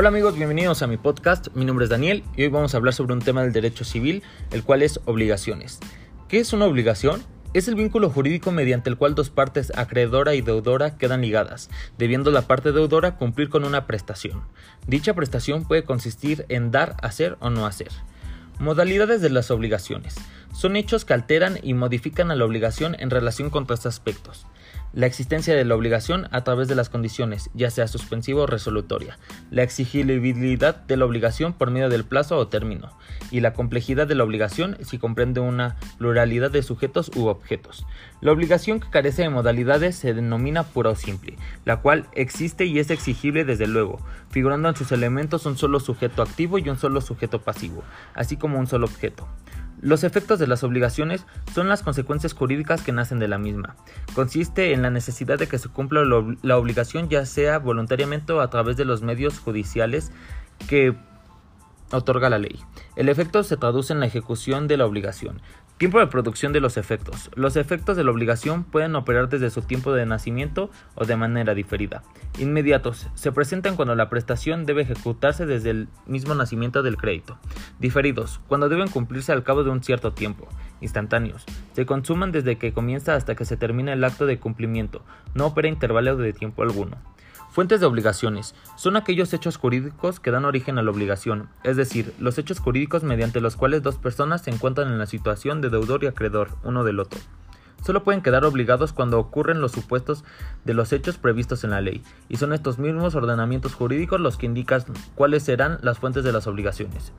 Hola amigos, bienvenidos a mi podcast. Mi nombre es Daniel y hoy vamos a hablar sobre un tema del derecho civil, el cual es obligaciones. ¿Qué es una obligación? Es el vínculo jurídico mediante el cual dos partes, acreedora y deudora, quedan ligadas, debiendo la parte deudora cumplir con una prestación. Dicha prestación puede consistir en dar, hacer o no hacer. Modalidades de las obligaciones. Son hechos que alteran y modifican a la obligación en relación con tres aspectos la existencia de la obligación a través de las condiciones, ya sea suspensiva o resolutoria, la exigibilidad de la obligación por medio del plazo o término, y la complejidad de la obligación si comprende una pluralidad de sujetos u objetos. La obligación que carece de modalidades se denomina pura o simple, la cual existe y es exigible desde luego, figurando en sus elementos un solo sujeto activo y un solo sujeto pasivo, así como un solo objeto. Los efectos de las obligaciones son las consecuencias jurídicas que nacen de la misma. Consiste en la necesidad de que se cumpla la obligación ya sea voluntariamente o a través de los medios judiciales que otorga la ley. El efecto se traduce en la ejecución de la obligación. Tiempo de producción de los efectos. Los efectos de la obligación pueden operar desde su tiempo de nacimiento o de manera diferida. Inmediatos. Se presentan cuando la prestación debe ejecutarse desde el mismo nacimiento del crédito. Diferidos. Cuando deben cumplirse al cabo de un cierto tiempo. Instantáneos. Se consuman desde que comienza hasta que se termina el acto de cumplimiento. No opera intervalo de tiempo alguno. Fuentes de obligaciones. Son aquellos hechos jurídicos que dan origen a la obligación, es decir, los hechos jurídicos mediante los cuales dos personas se encuentran en la situación de deudor y acreedor uno del otro. Solo pueden quedar obligados cuando ocurren los supuestos de los hechos previstos en la ley, y son estos mismos ordenamientos jurídicos los que indican cuáles serán las fuentes de las obligaciones.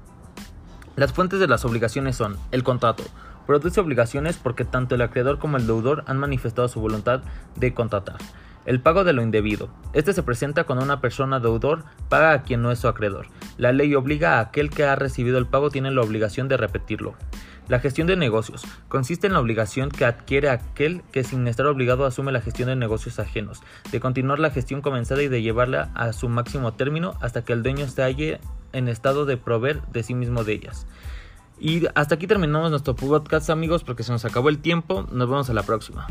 Las fuentes de las obligaciones son el contrato. Produce obligaciones porque tanto el acreedor como el deudor han manifestado su voluntad de contratar. El pago de lo indebido. Este se presenta cuando una persona deudor paga a quien no es su acreedor. La ley obliga a aquel que ha recibido el pago tiene la obligación de repetirlo. La gestión de negocios. Consiste en la obligación que adquiere aquel que sin estar obligado asume la gestión de negocios ajenos, de continuar la gestión comenzada y de llevarla a su máximo término hasta que el dueño se halle en estado de proveer de sí mismo de ellas. Y hasta aquí terminamos nuestro podcast amigos porque se nos acabó el tiempo. Nos vemos a la próxima.